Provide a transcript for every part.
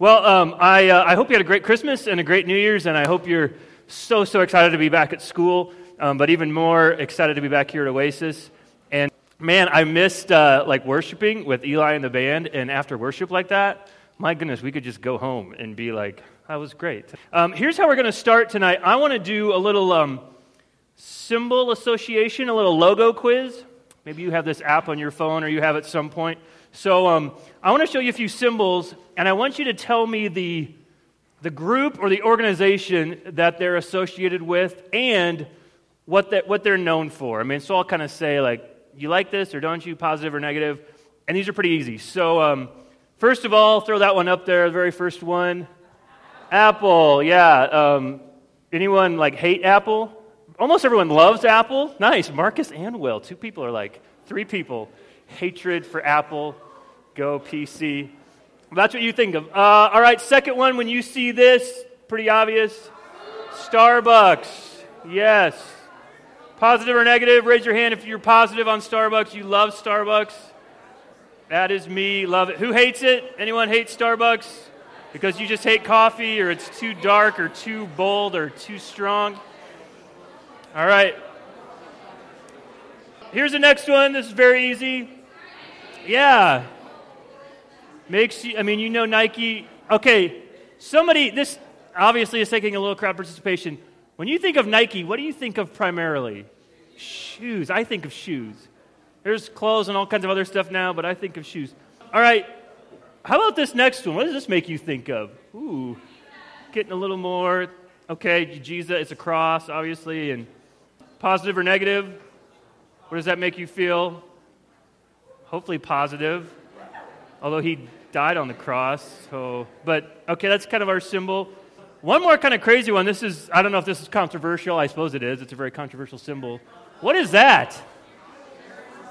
Well, um, I, uh, I hope you had a great Christmas and a great New Year's, and I hope you're so, so excited to be back at school, um, but even more excited to be back here at Oasis. And man, I missed uh, like worshiping with Eli and the band, and after worship like that, my goodness, we could just go home and be like, that was great. Um, here's how we're going to start tonight. I want to do a little um, symbol association, a little logo quiz. Maybe you have this app on your phone or you have it some point. So um, I want to show you a few symbols, and I want you to tell me the, the group or the organization that they're associated with and what, that, what they're known for. I mean, so I'll kind of say, like, you like this or don't you, positive or negative? And these are pretty easy. So, um, first of all, throw that one up there, the very first one. Apple, yeah. Um, anyone like hate Apple? Almost everyone loves Apple. Nice. Marcus and Will, two people are like, three people. Hatred for Apple go PC. That's what you think of. Uh, all right, second one, when you see this, pretty obvious. Starbucks. Yes. Positive or negative? Raise your hand if you're positive on Starbucks. You love Starbucks. That is me. Love it. Who hates it? Anyone hate Starbucks? Because you just hate coffee or it's too dark or too bold or too strong? All right. Here's the next one. This is very easy. Yeah, Makes you, I mean, you know Nike. Okay, somebody, this obviously is taking a little crowd participation. When you think of Nike, what do you think of primarily? Shoes. I think of shoes. There's clothes and all kinds of other stuff now, but I think of shoes. All right, how about this next one? What does this make you think of? Ooh, getting a little more. Okay, Jesus, it's a cross, obviously, and positive or negative? What does that make you feel? Hopefully positive. Although he died on the cross. So, but okay, that's kind of our symbol. One more kind of crazy one. This is, I don't know if this is controversial. I suppose it is. It's a very controversial symbol. What is that?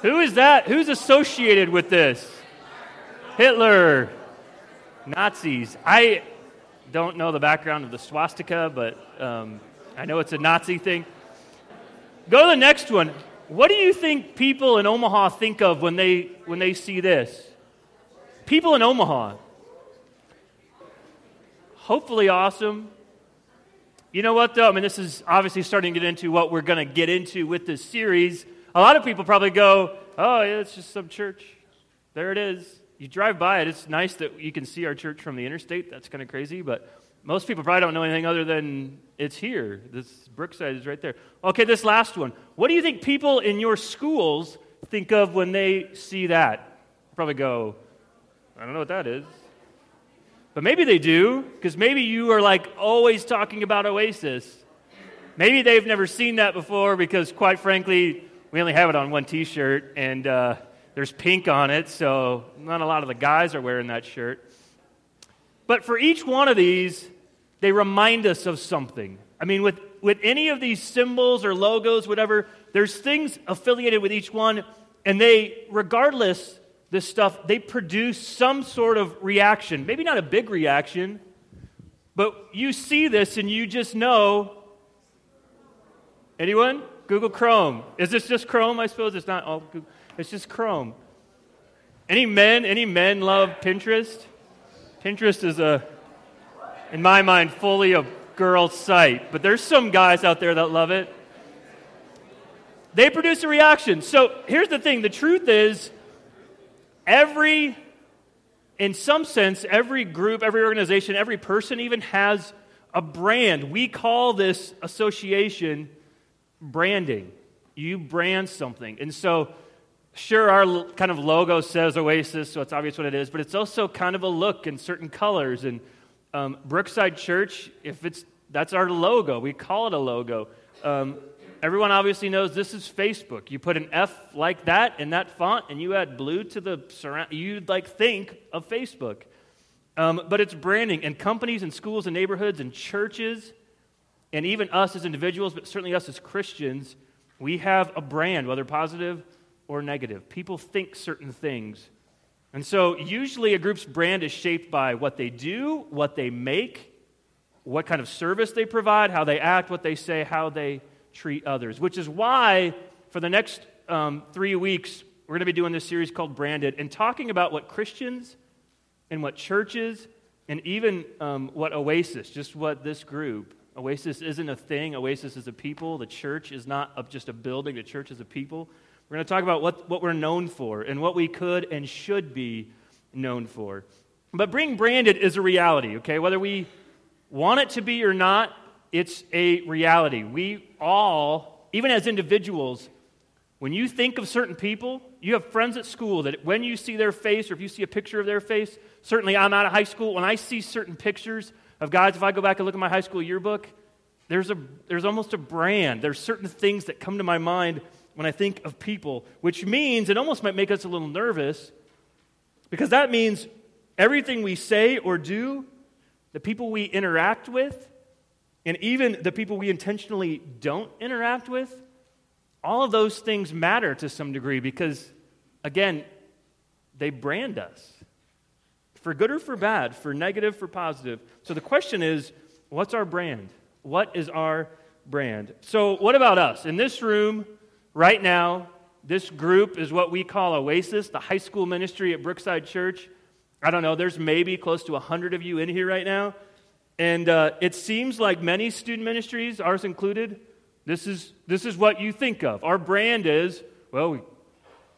Who is that? Who's associated with this? Hitler. Nazis. I don't know the background of the swastika, but um, I know it's a Nazi thing. Go to the next one. What do you think people in Omaha think of when they, when they see this? People in Omaha. Hopefully awesome. You know what, though? I mean, this is obviously starting to get into what we're going to get into with this series. A lot of people probably go, oh, yeah, it's just some church. There it is. You drive by it. It's nice that you can see our church from the interstate. That's kind of crazy, but most people probably don't know anything other than it's here. This Brookside is right there. Okay, this last one. What do you think people in your schools think of when they see that? Probably go, I don't know what that is. But maybe they do, because maybe you are like always talking about Oasis. Maybe they've never seen that before because, quite frankly, we only have it on one t shirt and uh, there's pink on it, so not a lot of the guys are wearing that shirt. But for each one of these, they remind us of something. I mean, with, with any of these symbols or logos, whatever, there's things affiliated with each one, and they, regardless this stuff, they produce some sort of reaction. Maybe not a big reaction, but you see this and you just know. Anyone? Google Chrome. Is this just Chrome? I suppose it's not all Google. It's just Chrome. Any men? Any men love Pinterest? Pinterest is a, in my mind, fully a girl site, but there's some guys out there that love it. They produce a reaction. So here's the thing: the truth is every, in some sense, every group, every organization, every person even has a brand. We call this association branding. You brand something. And so, sure, our kind of logo says Oasis, so it's obvious what it is, but it's also kind of a look in certain colors. And um, Brookside Church, if it's that's our logo, we call it a logo. Um, Everyone obviously knows this is Facebook. You put an F like that in that font, and you add blue to the surround. You'd like think of Facebook, um, but it's branding, and companies and schools and neighborhoods and churches, and even us as individuals, but certainly us as Christians, we have a brand, whether positive or negative. People think certain things, and so usually a group's brand is shaped by what they do, what they make, what kind of service they provide, how they act, what they say, how they treat others, which is why for the next um, three weeks, we're going to be doing this series called Branded and talking about what Christians and what churches and even um, what Oasis, just what this group, Oasis isn't a thing. Oasis is a people. The church is not a, just a building, the church is a people. We're going to talk about what, what we're known for and what we could and should be known for. But being branded is a reality, okay? Whether we want it to be or not, it's a reality. We all, even as individuals, when you think of certain people, you have friends at school that when you see their face or if you see a picture of their face, certainly I'm out of high school, when I see certain pictures of guys, if I go back and look at my high school yearbook, there's, a, there's almost a brand. There's certain things that come to my mind when I think of people, which means it almost might make us a little nervous because that means everything we say or do, the people we interact with, and even the people we intentionally don't interact with, all of those things matter to some degree because, again, they brand us for good or for bad, for negative, for positive. So the question is what's our brand? What is our brand? So, what about us? In this room, Right now, this group is what we call Oasis, the high school ministry at Brookside Church. I don't know, there's maybe close to 100 of you in here right now. And uh, it seems like many student ministries, ours included, this is, this is what you think of. Our brand is well, we,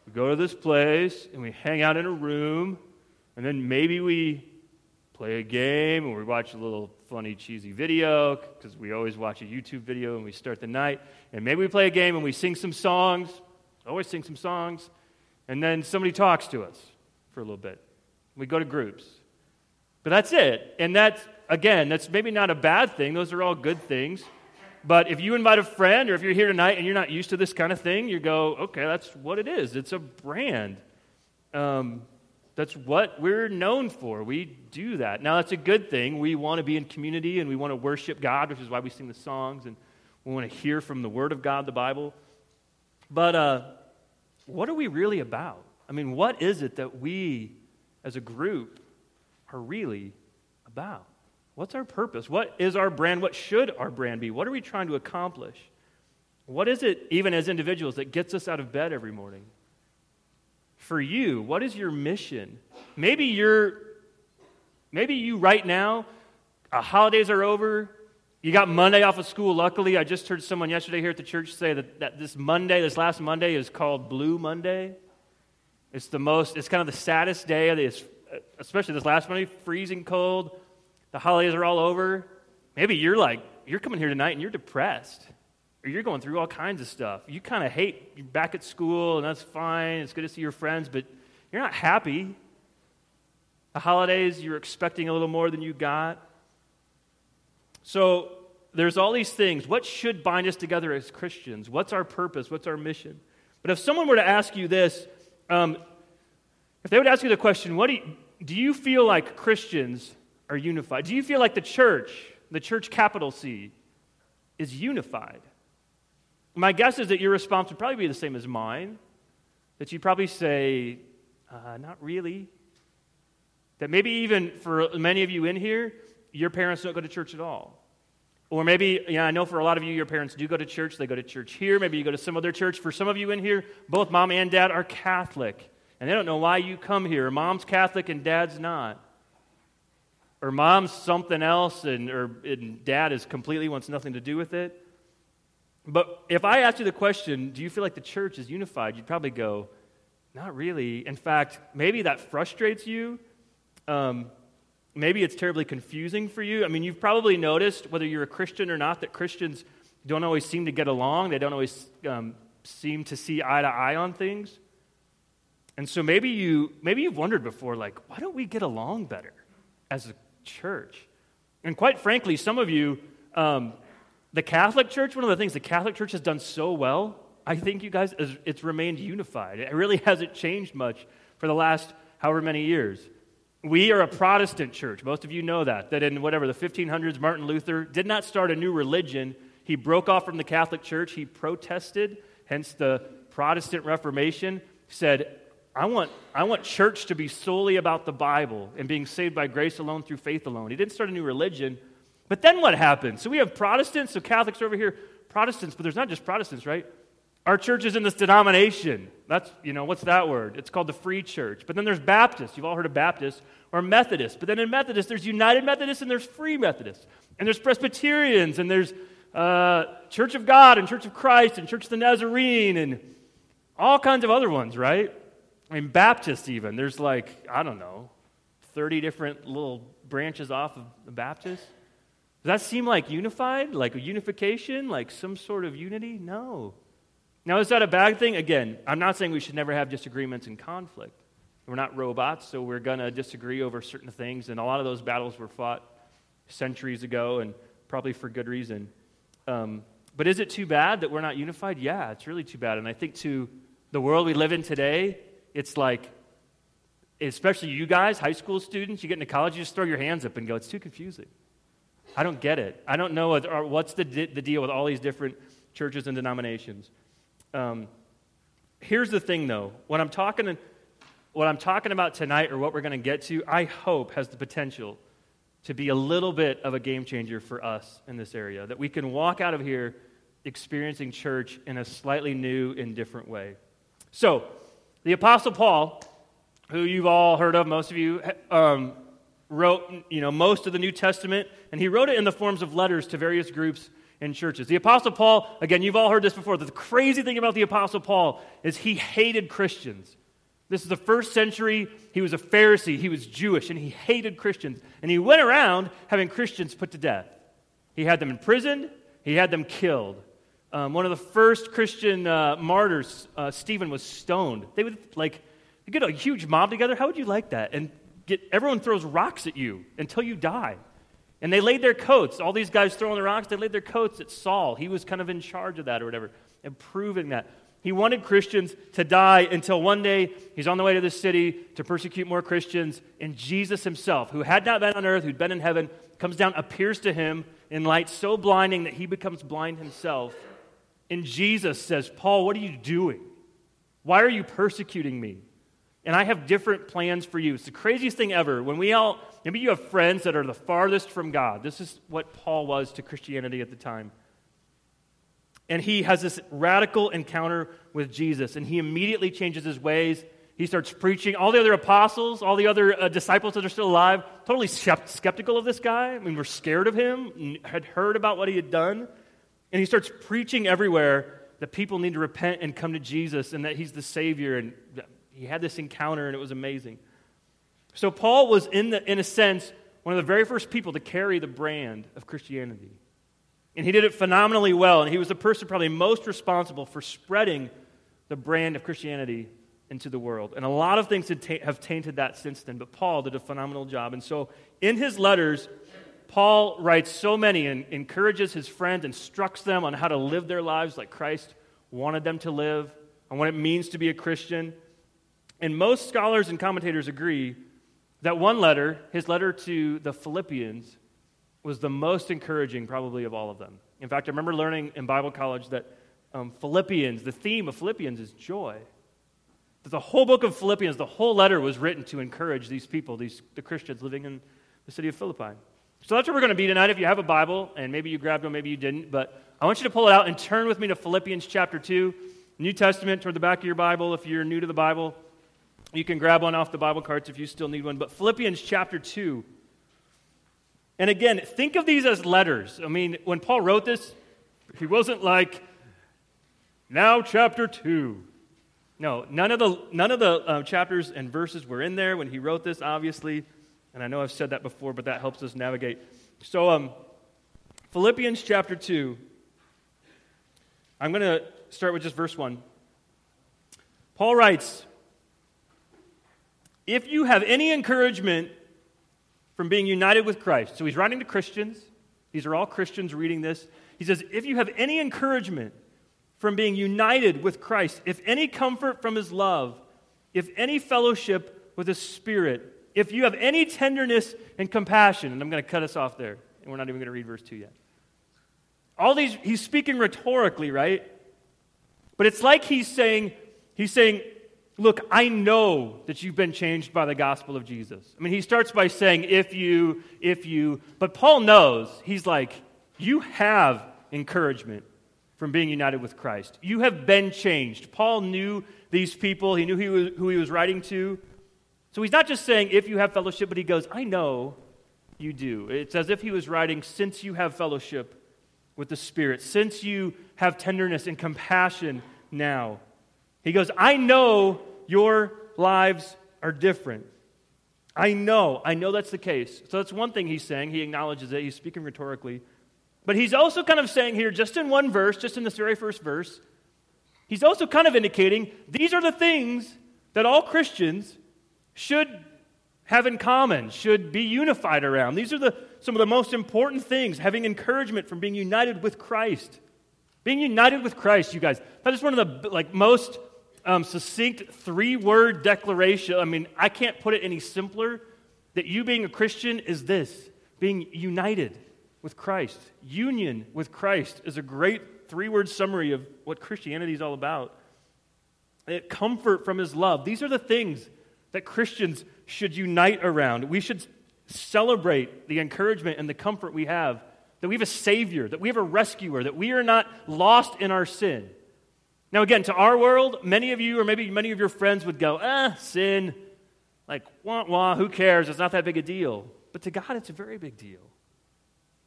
we go to this place and we hang out in a room, and then maybe we play a game or we watch a little funny, cheesy video because we always watch a YouTube video and we start the night. And maybe we play a game and we sing some songs, always sing some songs, and then somebody talks to us for a little bit. We go to groups. But that's it. And that's, again, that's maybe not a bad thing. Those are all good things. But if you invite a friend or if you're here tonight and you're not used to this kind of thing, you go, okay, that's what it is. It's a brand. Um, that's what we're known for. We do that. Now, that's a good thing. We want to be in community and we want to worship God, which is why we sing the songs and we want to hear from the Word of God, the Bible. But uh, what are we really about? I mean, what is it that we as a group are really about? What's our purpose? What is our brand? What should our brand be? What are we trying to accomplish? What is it, even as individuals, that gets us out of bed every morning? For you? What is your mission? Maybe you're maybe you right now, uh, holidays are over. You got Monday off of school. Luckily, I just heard someone yesterday here at the church say that, that this Monday, this last Monday, is called Blue Monday. It's the most, it's kind of the saddest day of this, especially this last Monday, freezing cold. The holidays are all over. Maybe you're like, you're coming here tonight and you're depressed or you're going through all kinds of stuff. You kind of hate, you're back at school, and that's fine. It's good to see your friends, but you're not happy. The holidays, you're expecting a little more than you got. So there's all these things. What should bind us together as Christians? What's our purpose? What's our mission? But if someone were to ask you this, um, if they would ask you the question, what do you, do you feel like Christians are unified? Do you feel like the church, the church capital C, is unified? My guess is that your response would probably be the same as mine. That you'd probably say, uh, not really. That maybe even for many of you in here, your parents don't go to church at all. Or maybe, yeah, I know for a lot of you, your parents do go to church. They go to church here. Maybe you go to some other church. For some of you in here, both mom and dad are Catholic. And they don't know why you come here. Mom's Catholic and dad's not. Or mom's something else and, or, and dad is completely wants nothing to do with it. But if I asked you the question, do you feel like the church is unified? You'd probably go, not really. In fact, maybe that frustrates you. Um, maybe it's terribly confusing for you. I mean, you've probably noticed, whether you're a Christian or not, that Christians don't always seem to get along. They don't always um, seem to see eye to eye on things. And so maybe, you, maybe you've wondered before, like, why don't we get along better as a church? And quite frankly, some of you, um, the Catholic Church, one of the things the Catholic Church has done so well, I think you guys, it's remained unified. It really hasn't changed much for the last however many years. We are a Protestant church. Most of you know that. That in whatever, the 1500s, Martin Luther did not start a new religion. He broke off from the Catholic Church. He protested, hence the Protestant Reformation, said, I want, I want church to be solely about the Bible and being saved by grace alone through faith alone. He didn't start a new religion. But then what happened? So we have Protestants, so Catholics are over here, Protestants, but there's not just Protestants, right? Our church is in this denomination. That's, you know, what's that word? It's called the Free Church. But then there's Baptists. You've all heard of Baptists or Methodists. But then in Methodist, there's United Methodists and there's Free Methodists. And there's Presbyterians and there's uh, Church of God and Church of Christ and Church of the Nazarene and all kinds of other ones, right? I mean, Baptist even. There's like, I don't know, 30 different little branches off of the. Does that seem like unified? Like unification? Like some sort of unity? No. Now, is that a bad thing? Again, I'm not saying we should never have disagreements and conflict. We're not robots, so we're going to disagree over certain things, and a lot of those battles were fought centuries ago, and probably for good reason. Um, but is it too bad that we're not unified? Yeah, it's really too bad. And I think to the world we live in today, it's like, especially you guys, high school students, you get into college, you just throw your hands up and go, it's too confusing. I don't get it. I don't know what's the, the deal with all these different churches and denominations. Um, here's the thing, though. What I'm talking, what I'm talking about tonight, or what we're going to get to, I hope has the potential to be a little bit of a game changer for us in this area. That we can walk out of here experiencing church in a slightly new and different way. So, the Apostle Paul, who you've all heard of, most of you, um, wrote you know, most of the New Testament, and he wrote it in the forms of letters to various groups and churches. The Apostle Paul, again, you've all heard this before. The crazy thing about the Apostle Paul is he hated Christians. This is the first century. He was a Pharisee. He was Jewish, and he hated Christians. And he went around having Christians put to death. He had them imprisoned, he had them killed. Um, one of the first Christian uh, martyrs, uh, Stephen, was stoned. They would, like, get a huge mob together. How would you like that? And get, everyone throws rocks at you until you die. And they laid their coats, all these guys throwing the rocks, they laid their coats at Saul. He was kind of in charge of that or whatever, and proving that. He wanted Christians to die until one day he's on the way to the city to persecute more Christians. And Jesus himself, who had not been on earth, who'd been in heaven, comes down, appears to him in light so blinding that he becomes blind himself. And Jesus says, Paul, what are you doing? Why are you persecuting me? And I have different plans for you. It's the craziest thing ever. When we all, maybe you have friends that are the farthest from God. This is what Paul was to Christianity at the time. And he has this radical encounter with Jesus, and he immediately changes his ways. He starts preaching. All the other apostles, all the other uh, disciples that are still alive, totally skeptical of this guy. I mean, we're scared of him, had heard about what he had done. And he starts preaching everywhere that people need to repent and come to Jesus and that he's the Savior. And he had this encounter, and it was amazing. So, Paul was, in, the, in a sense, one of the very first people to carry the brand of Christianity. And he did it phenomenally well. And he was the person probably most responsible for spreading the brand of Christianity into the world. And a lot of things have tainted that since then, but Paul did a phenomenal job. And so in his letters, Paul writes so many and encourages his friends, instructs them on how to live their lives like Christ wanted them to live, on what it means to be a Christian. And most scholars and commentators agree that one letter, his letter to the Philippians, was the most encouraging, probably, of all of them. In fact, I remember learning in Bible college that um, Philippians, the theme of Philippians is joy. That the whole book of Philippians, the whole letter was written to encourage these people, these, the Christians living in the city of Philippi. So that's where we're going to be tonight. If you have a Bible, and maybe you grabbed one, maybe you didn't, but I want you to pull it out and turn with me to Philippians chapter 2, New Testament, toward the back of your Bible. If you're new to the Bible, you can grab one off the Bible cards if you still need one. But Philippians chapter 2. And again, think of these as letters. I mean, when Paul wrote this, he wasn't like, now chapter 2. No, none of the, none of the uh, chapters and verses were in there when he wrote this, obviously. And I know I've said that before, but that helps us navigate. So, um, Philippians chapter 2. I'm going to start with just verse 1. Paul writes If you have any encouragement from being united with Christ. So he's writing to Christians. These are all Christians reading this. He says, If you have any encouragement from being united with Christ, if any comfort from his love, if any fellowship with his spirit, if you have any tenderness and compassion, and I'm going to cut us off there, and we're not even going to read verse 2 yet. All these, he's speaking rhetorically, right? But it's like he's saying, he's saying, Look, I know that you've been changed by the gospel of Jesus. I mean, he starts by saying, if you, if you, but Paul knows, he's like, you have encouragement from being united with Christ. You have been changed. Paul knew these people, he knew he was, who he was writing to. So he's not just saying, if you have fellowship, but he goes, I know you do. It's as if he was writing, since you have fellowship with the Spirit, since you have tenderness and compassion now. He goes, I know your lives are different. I know, I know that's the case. So that's one thing he's saying. He acknowledges it. He's speaking rhetorically. But he's also kind of saying here, just in one verse, just in this very first verse, he's also kind of indicating these are the things that all Christians should have in common, should be unified around. These are the, some of the most important things, having encouragement from being united with Christ. Being united with Christ, you guys, that is one of the like most um, succinct three-word declaration. I mean, I can't put it any simpler. That you being a Christian is this: being united with Christ. Union with Christ is a great three word summary of what Christianity is all about. It, comfort from his love. These are the things that Christians should unite around. We should celebrate the encouragement and the comfort we have that we have a Savior, that we have a rescuer, that we are not lost in our sin. Now, again, to our world, many of you, or maybe many of your friends, would go, ah, sin, like, wah, wah, who cares? It's not that big a deal. But to God, it's a very big deal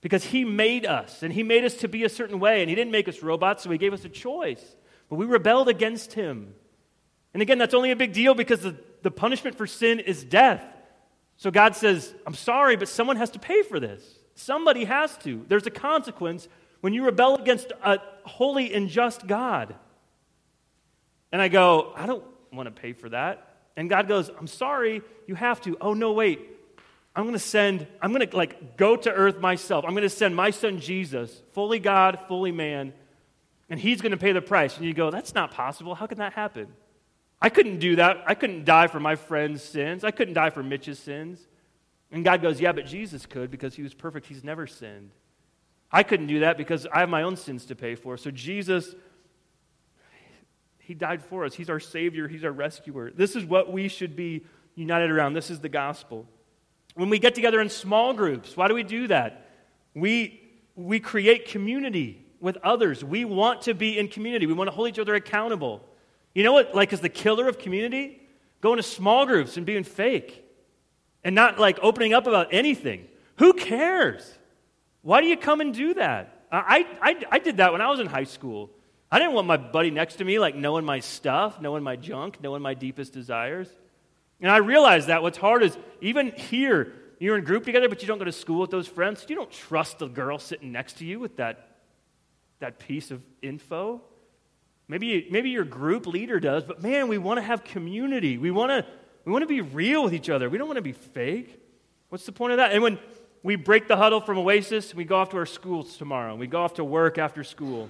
because He made us, and He made us to be a certain way, and He didn't make us robots, so He gave us a choice. But we rebelled against Him. And again, that's only a big deal because the, the punishment for sin is death. So God says, I'm sorry, but someone has to pay for this. Somebody has to. There's a consequence when you rebel against a holy and just God. And I go, I don't want to pay for that. And God goes, I'm sorry, you have to. Oh, no, wait. I'm going to send, I'm going to like go to earth myself. I'm going to send my son Jesus, fully God, fully man, and he's going to pay the price. And you go, that's not possible. How can that happen? I couldn't do that. I couldn't die for my friend's sins. I couldn't die for Mitch's sins. And God goes, yeah, but Jesus could because he was perfect. He's never sinned. I couldn't do that because I have my own sins to pay for. So Jesus, he died for us. He's our Savior, He's our rescuer. This is what we should be united around. This is the gospel. When we get together in small groups, why do we do that? We, we create community with others. We want to be in community. We want to hold each other accountable. You know what, like, is the killer of community? Going to small groups and being fake and not like opening up about anything. Who cares? Why do you come and do that? I, I, I did that when I was in high school. I didn't want my buddy next to me, like, knowing my stuff, knowing my junk, knowing my deepest desires. And I realize that what's hard is even here, you're in group together, but you don't go to school with those friends. You don't trust the girl sitting next to you with that, that piece of info. Maybe, maybe your group leader does, but man, we want to have community. We want to we want to be real with each other. We don't want to be fake. What's the point of that? And when we break the huddle from Oasis, we go off to our schools tomorrow. and We go off to work after school.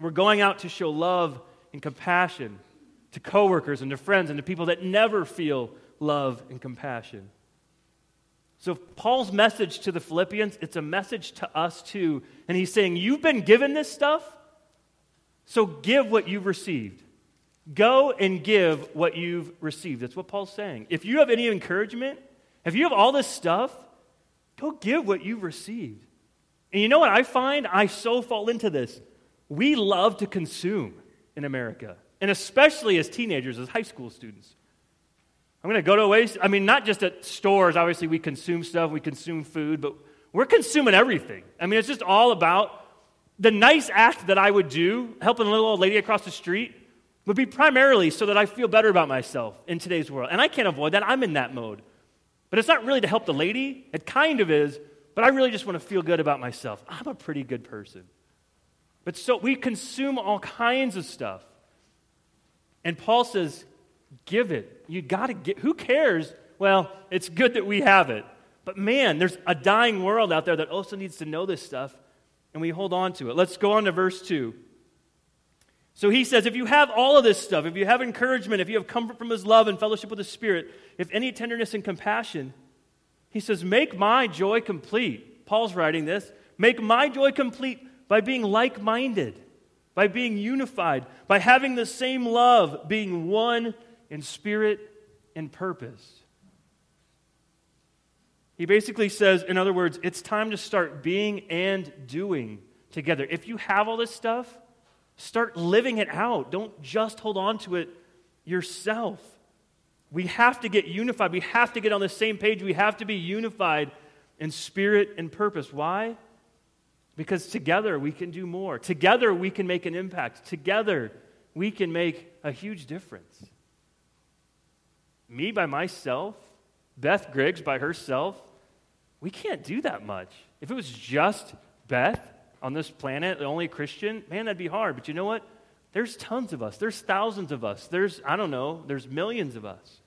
We're going out to show love and compassion to coworkers and to friends and to people that never feel love and compassion. So Paul's message to the Philippians, it's a message to us too. And he's saying, You've been given this stuff, so give what you've received. Go and give what you've received. That's what Paul's saying. If you have any encouragement, if you have all this stuff, go give what you've received. And you know what I find? I so fall into this. We love to consume in America and especially as teenagers, as high school students. I'm going to go to a waste. I mean, not just at stores. Obviously, we consume stuff, we consume food, but we're consuming everything. I mean, it's just all about the nice act that I would do, helping a little old lady across the street, would be primarily so that I feel better about myself in today's world. And I can't avoid that. I'm in that mode. But it's not really to help the lady. It kind of is, but I really just want to feel good about myself. I'm a pretty good person. But so we consume all kinds of stuff. And Paul says, give it. You got to get. Who cares? Well, it's good that we have it. But man, there's a dying world out there that also needs to know this stuff, and we hold on to it. Let's go on to verse 2. So he says, if you have all of this stuff, if you have encouragement, if you have comfort from his love and fellowship with the Spirit, if any tenderness and compassion, he says, make my joy complete. Paul's writing this. Make my joy complete by being like minded by being unified, by having the same love, being one in spirit and purpose. He basically says, in other words, it's time to start being and doing together. If you have all this stuff, Start living it out. Don't just hold on to it yourself. We have to get unified. We have to get on the same page. We have to be unified in spirit and purpose. Why? Because together we can do more. Together we can make an impact. Together we can make a huge difference. Me by myself, Beth Griggs by herself, we can't do that much. If it was just Beth on this planet, the only Christian, man, that'd be hard. But you know what? There's tons of us. There's thousands of us. There's, I don't know, there's millions of us.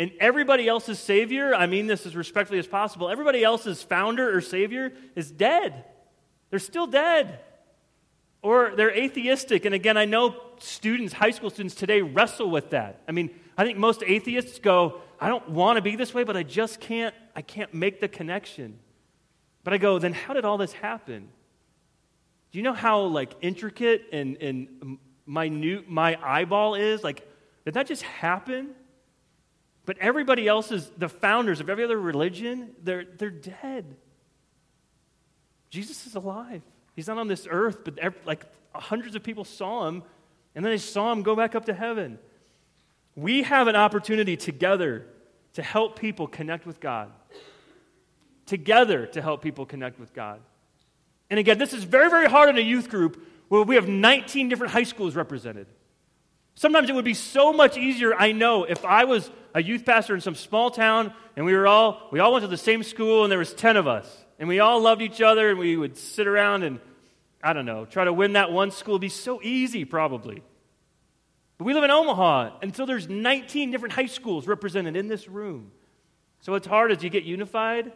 And everybody else's Savior, I mean this as respectfully as possible, everybody else's founder or Savior is dead. They're still dead. Or they're atheistic. And again, I know students, high school students today, wrestle with that. I mean, I think most atheists go, I don't want to be this way, but I just can't, I can't make the connection. But I go, then how did all this happen? Do you know how like intricate and, and minute my eyeball is? Like, did that just happen? But everybody else is the founders of every other religion, they're, they're dead. Jesus is alive. He's not on this earth, but like hundreds of people saw him, and then they saw him go back up to heaven. We have an opportunity together to help people connect with God. Together to help people connect with God. And again, this is very, very hard in a youth group where we have 19 different high schools represented. Sometimes it would be so much easier, I know, if I was a youth pastor in some small town and we were all we all went to the same school and there was 10 of us and we all loved each other and we would sit around and I don't know, try to win that one school It'd be so easy probably. But we live in Omaha, and so there's 19 different high schools represented in this room. So it's hard as you get unified,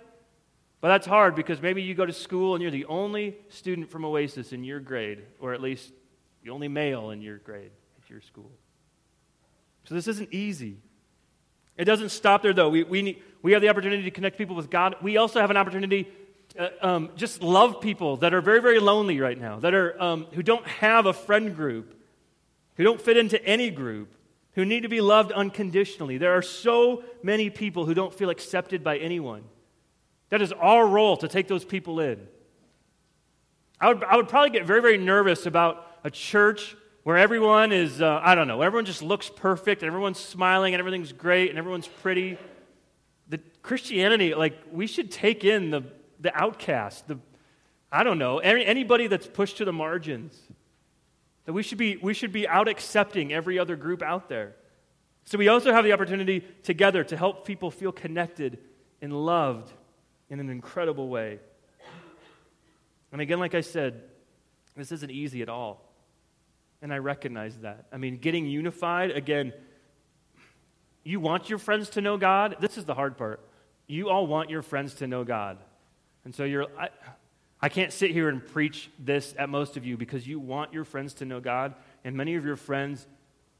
but that's hard because maybe you go to school and you're the only student from Oasis in your grade, or at least the only male in your grade at your school. So this isn't easy. It doesn't stop there, though. We, we, need, we have the opportunity to connect people with God. We also have an opportunity to uh, um, just love people that are very, very lonely right now, that are, um, who don't have a friend group who don't fit into any group, who need to be loved unconditionally. There are so many people who don't feel accepted by anyone. That is our role to take those people in. I would, I would probably get very, very nervous about a church where everyone is, uh, I don't know, everyone just looks perfect and everyone's smiling and everything's great and everyone's pretty. The Christianity, like, we should take in the, the outcast, the, I don't know, any, anybody that's pushed to the margins. That we should be, we should be out accepting every other group out there. So we also have the opportunity together to help people feel connected and loved in an incredible way. And again, like I said, this isn't easy at all. And I recognize that. I mean, getting unified, again, you want your friends to know God. This is the hard part. You all want your friends to know God. And so you're, I, I can't sit here and preach this at most of you because you want your friends to know God, and many of your friends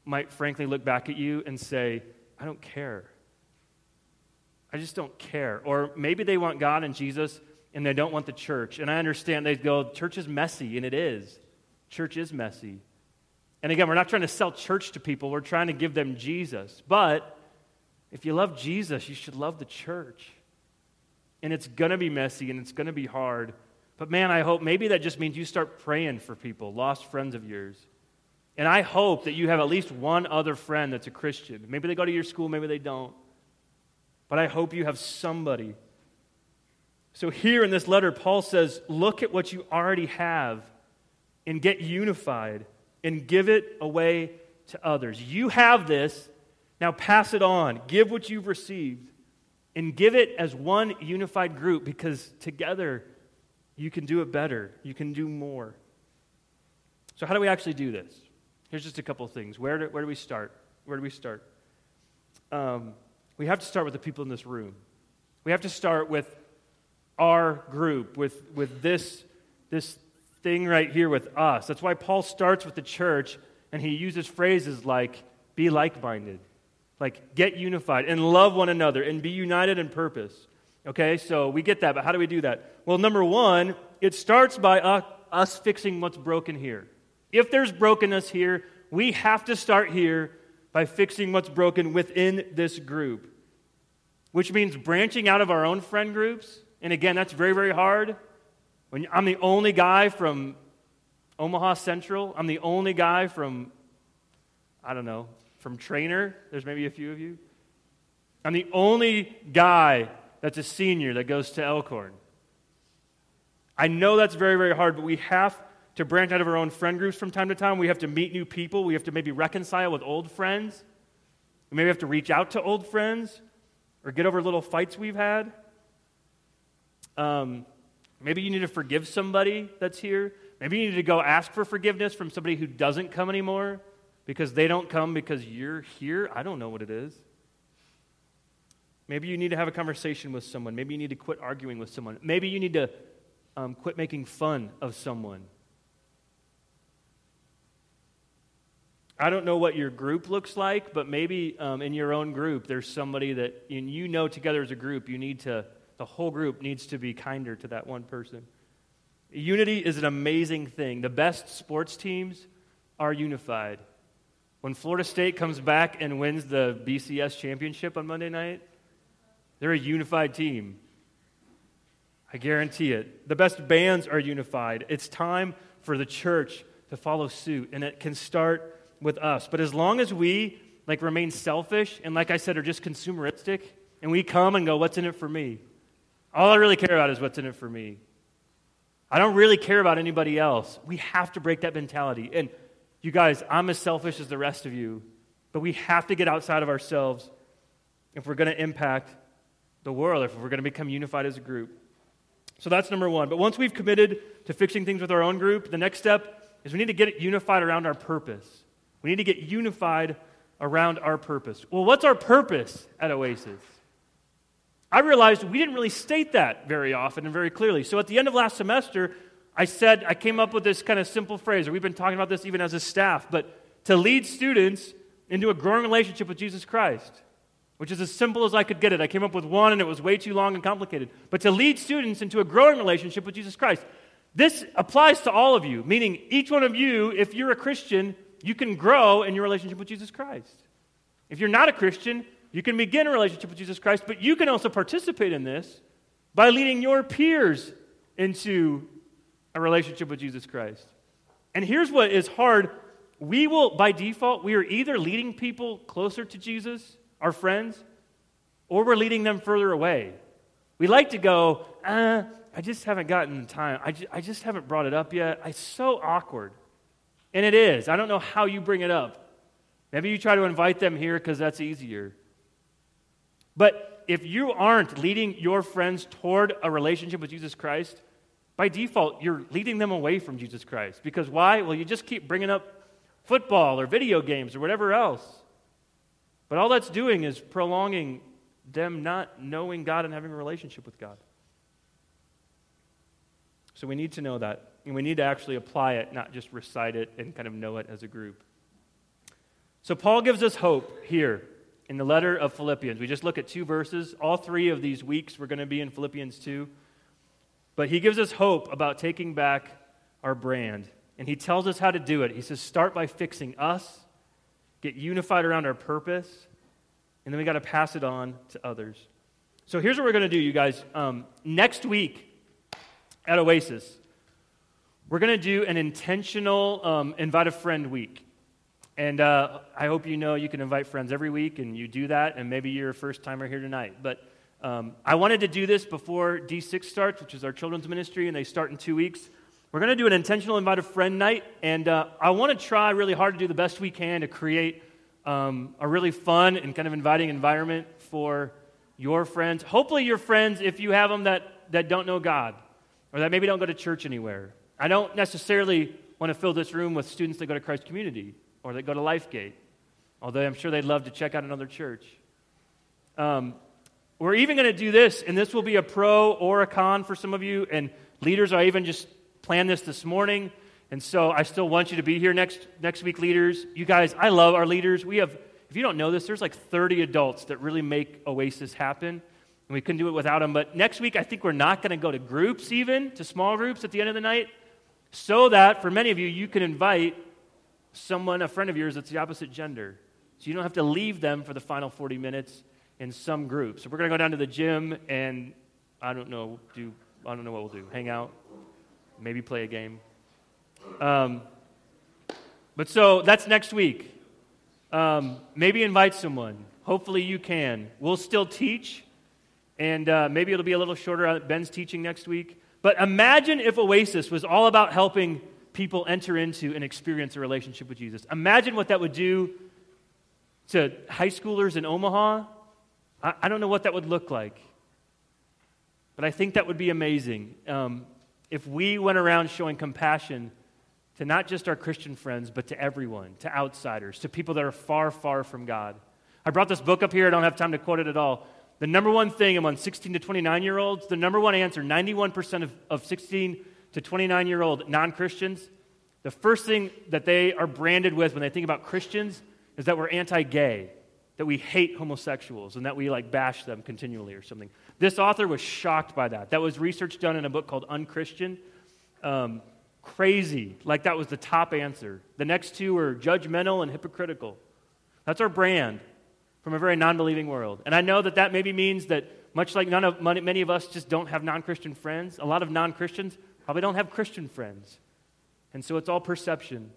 might frankly look back at you and say, I don't care. I just don't care. Or maybe they want God and Jesus and they don't want the church. And I understand they go, church is messy, and it is. Church is messy. And again, we're not trying to sell church to people, we're trying to give them Jesus. But if you love Jesus, you should love the church. And it's going to be messy and it's going to be hard. But man, I hope maybe that just means you start praying for people, lost friends of yours. And I hope that you have at least one other friend that's a Christian. Maybe they go to your school, maybe they don't. But I hope you have somebody. So here in this letter, Paul says, look at what you already have and get unified and give it away to others. You have this, now pass it on. Give what you've received and give it as one unified group because together you can do it better. You can do more. So, how do we actually do this? Here's just a couple things. Where do, where do we start? Where do we start? Um, we have to start with the people in this room. We have to start with our group, with, with this, this thing right here with us. That's why Paul starts with the church and he uses phrases like, be like minded, like, get unified and love one another and be united in purpose. Okay, so we get that, but how do we do that? Well, number one, it starts by us fixing what's broken here. If there's brokenness here, we have to start here by fixing what's broken within this group, which means branching out of our own friend groups. And again, that's very, very hard. When I'm the only guy from Omaha Central. I'm the only guy from, I don't know, from Trainer. There's maybe a few of you. I'm the only guy that's a senior that goes to Elkhorn. I know that's very, very hard, but we have to branch out of our own friend groups from time to time. We have to meet new people. We have to maybe reconcile with old friends. We maybe have to reach out to old friends or get over little fights we've had. Um, maybe you need to forgive somebody that's here. Maybe you need to go ask for forgiveness from somebody who doesn't come anymore because they don't come because you're here. I don't know what it is. Maybe you need to have a conversation with someone. Maybe you need to quit arguing with someone. Maybe you need to um, quit making fun of someone. I don't know what your group looks like, but maybe um, in your own group, there's somebody that you know together as a group, you need to, the whole group needs to be kinder to that one person. Unity is an amazing thing. The best sports teams are unified. When Florida State comes back and wins the BCS championship on Monday night, they're a unified team. I guarantee it. The best bands are unified. It's time for the church to follow suit, and it can start with us. But as long as we like remain selfish and like I said are just consumeristic and we come and go what's in it for me? All I really care about is what's in it for me. I don't really care about anybody else. We have to break that mentality. And you guys, I'm as selfish as the rest of you, but we have to get outside of ourselves if we're going to impact the world, if we're going to become unified as a group. So that's number one. But once we've committed to fixing things with our own group, the next step is we need to get it unified around our purpose. We need to get unified around our purpose. Well, what's our purpose at Oasis? I realized we didn't really state that very often and very clearly. So at the end of last semester, I said, I came up with this kind of simple phrase, or we've been talking about this even as a staff, but to lead students into a growing relationship with Jesus Christ, which is as simple as I could get it. I came up with one and it was way too long and complicated. But to lead students into a growing relationship with Jesus Christ. This applies to all of you, meaning each one of you, if you're a Christian, you can grow in your relationship with Jesus Christ. If you're not a Christian, you can begin a relationship with Jesus Christ, but you can also participate in this by leading your peers into a relationship with Jesus Christ. And here's what is hard we will, by default, we are either leading people closer to Jesus, our friends, or we're leading them further away. We like to go, uh, I just haven't gotten time. I, I just haven't brought it up yet. It's so awkward. And it is. I don't know how you bring it up. Maybe you try to invite them here because that's easier. But if you aren't leading your friends toward a relationship with Jesus Christ, by default, you're leading them away from Jesus Christ. Because why? Well, you just keep bringing up football or video games or whatever else. But all that's doing is prolonging them not knowing God and having a relationship with God. So we need to know that. And we need to actually apply it, not just recite it and kind of know it as a group. So Paul gives us hope here in the letter of Philippians. We just look at two verses. All three of these weeks we're going to be in Philippians 2. But he gives us hope about taking back our brand. And he tells us how to do it. He says, start by fixing us, get unified around our purpose, and then we got to pass it on to others. So here's what we're going to do, you guys. Um, next week at Oasis, we're going to do an intentional um, invite a friend week. And uh, I hope you know you can invite friends every week, and you do that, and maybe you're a first timer here tonight. But um, I wanted to do this before D6 starts, which is our children's ministry, and they start in two weeks. We're going to do an intentional invite a friend night, and uh, I want to try really hard to do the best we can to create um, a really fun and kind of inviting environment for your friends. Hopefully, your friends, if you have them that, that don't know God or that maybe don't go to church anywhere I don't necessarily want to fill this room with students that go to Christ Community or that go to Lifegate, although I'm sure they'd love to check out another church. Um, we're even going to do this, and this will be a pro or a con for some of you, and leaders, I even just planned this this morning. And so I still want you to be here next, next week, leaders. You guys, I love our leaders. We have, if you don't know this, there's like 30 adults that really make Oasis happen. And we couldn't do it without them. But next week, I think we're not going to go to groups, even to small groups at the end of the night so that for many of you, you can invite someone, a friend of yours that's the opposite gender. So you don't have to leave them for the final 40 minutes in some group. So we're going to go down to the gym and I don't know, do I don't know what we'll do. Hang out, maybe play a game. Um, but so that's next week. Um, maybe invite someone. Hopefully you can. We'll still teach, and uh, maybe it'll be a little shorter. Ben's teaching next week. But imagine if Oasis was all about helping people enter into and experience a relationship with Jesus. Imagine what that would do to high schoolers in Omaha. I, I don't know what that would look like, but I think that would be amazing um, if we went around showing compassion to not just our Christian friends, but to everyone, to outsiders, to people that are far, far from God. I brought this book up here. I don't have time to quote it at all. The number one thing among 16 to 29 year olds, the number one answer 91% of, of 16 to 29 year old non Christians, the first thing that they are branded with when they think about Christians is that we're anti gay, that we hate homosexuals, and that we like bash them continually or something. This author was shocked by that. That was research done in a book called Unchristian. Um, crazy. Like that was the top answer. The next two were judgmental and hypocritical. That's our brand from a very non believing world. And I know that that maybe means that, much like none of, many of us just don't have non Christian friends, a lot of non Christians probably don't have Christian friends. And so it's all perception.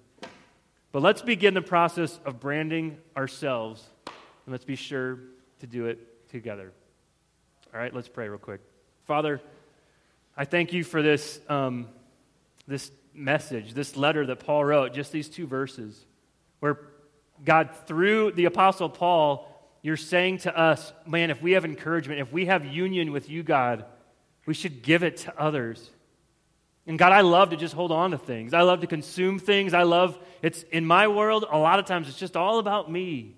But let's begin the process of branding ourselves, and let's be sure to do it together. All right, let's pray real quick. Father, I thank you for this. Um, this message, this letter that Paul wrote, just these two verses, where God, through the Apostle Paul, you're saying to us, man, if we have encouragement, if we have union with you, God, we should give it to others. And God, I love to just hold on to things. I love to consume things. I love, it's in my world, a lot of times it's just all about me.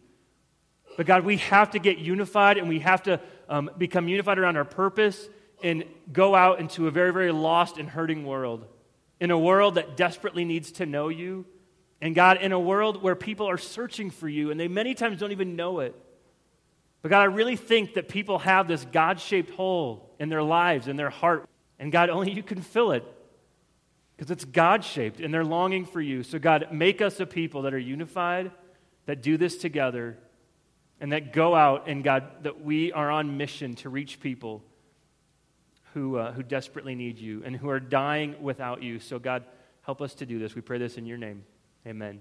But God, we have to get unified and we have to um, become unified around our purpose and go out into a very, very lost and hurting world in a world that desperately needs to know you. And God, in a world where people are searching for you and they many times don't even know it. But God, I really think that people have this God shaped hole in their lives, in their heart. And God, only you can fill it because it's God shaped and they're longing for you. So, God, make us a people that are unified, that do this together, and that go out and, God, that we are on mission to reach people who, uh, who desperately need you and who are dying without you. So, God, help us to do this. We pray this in your name. Amen.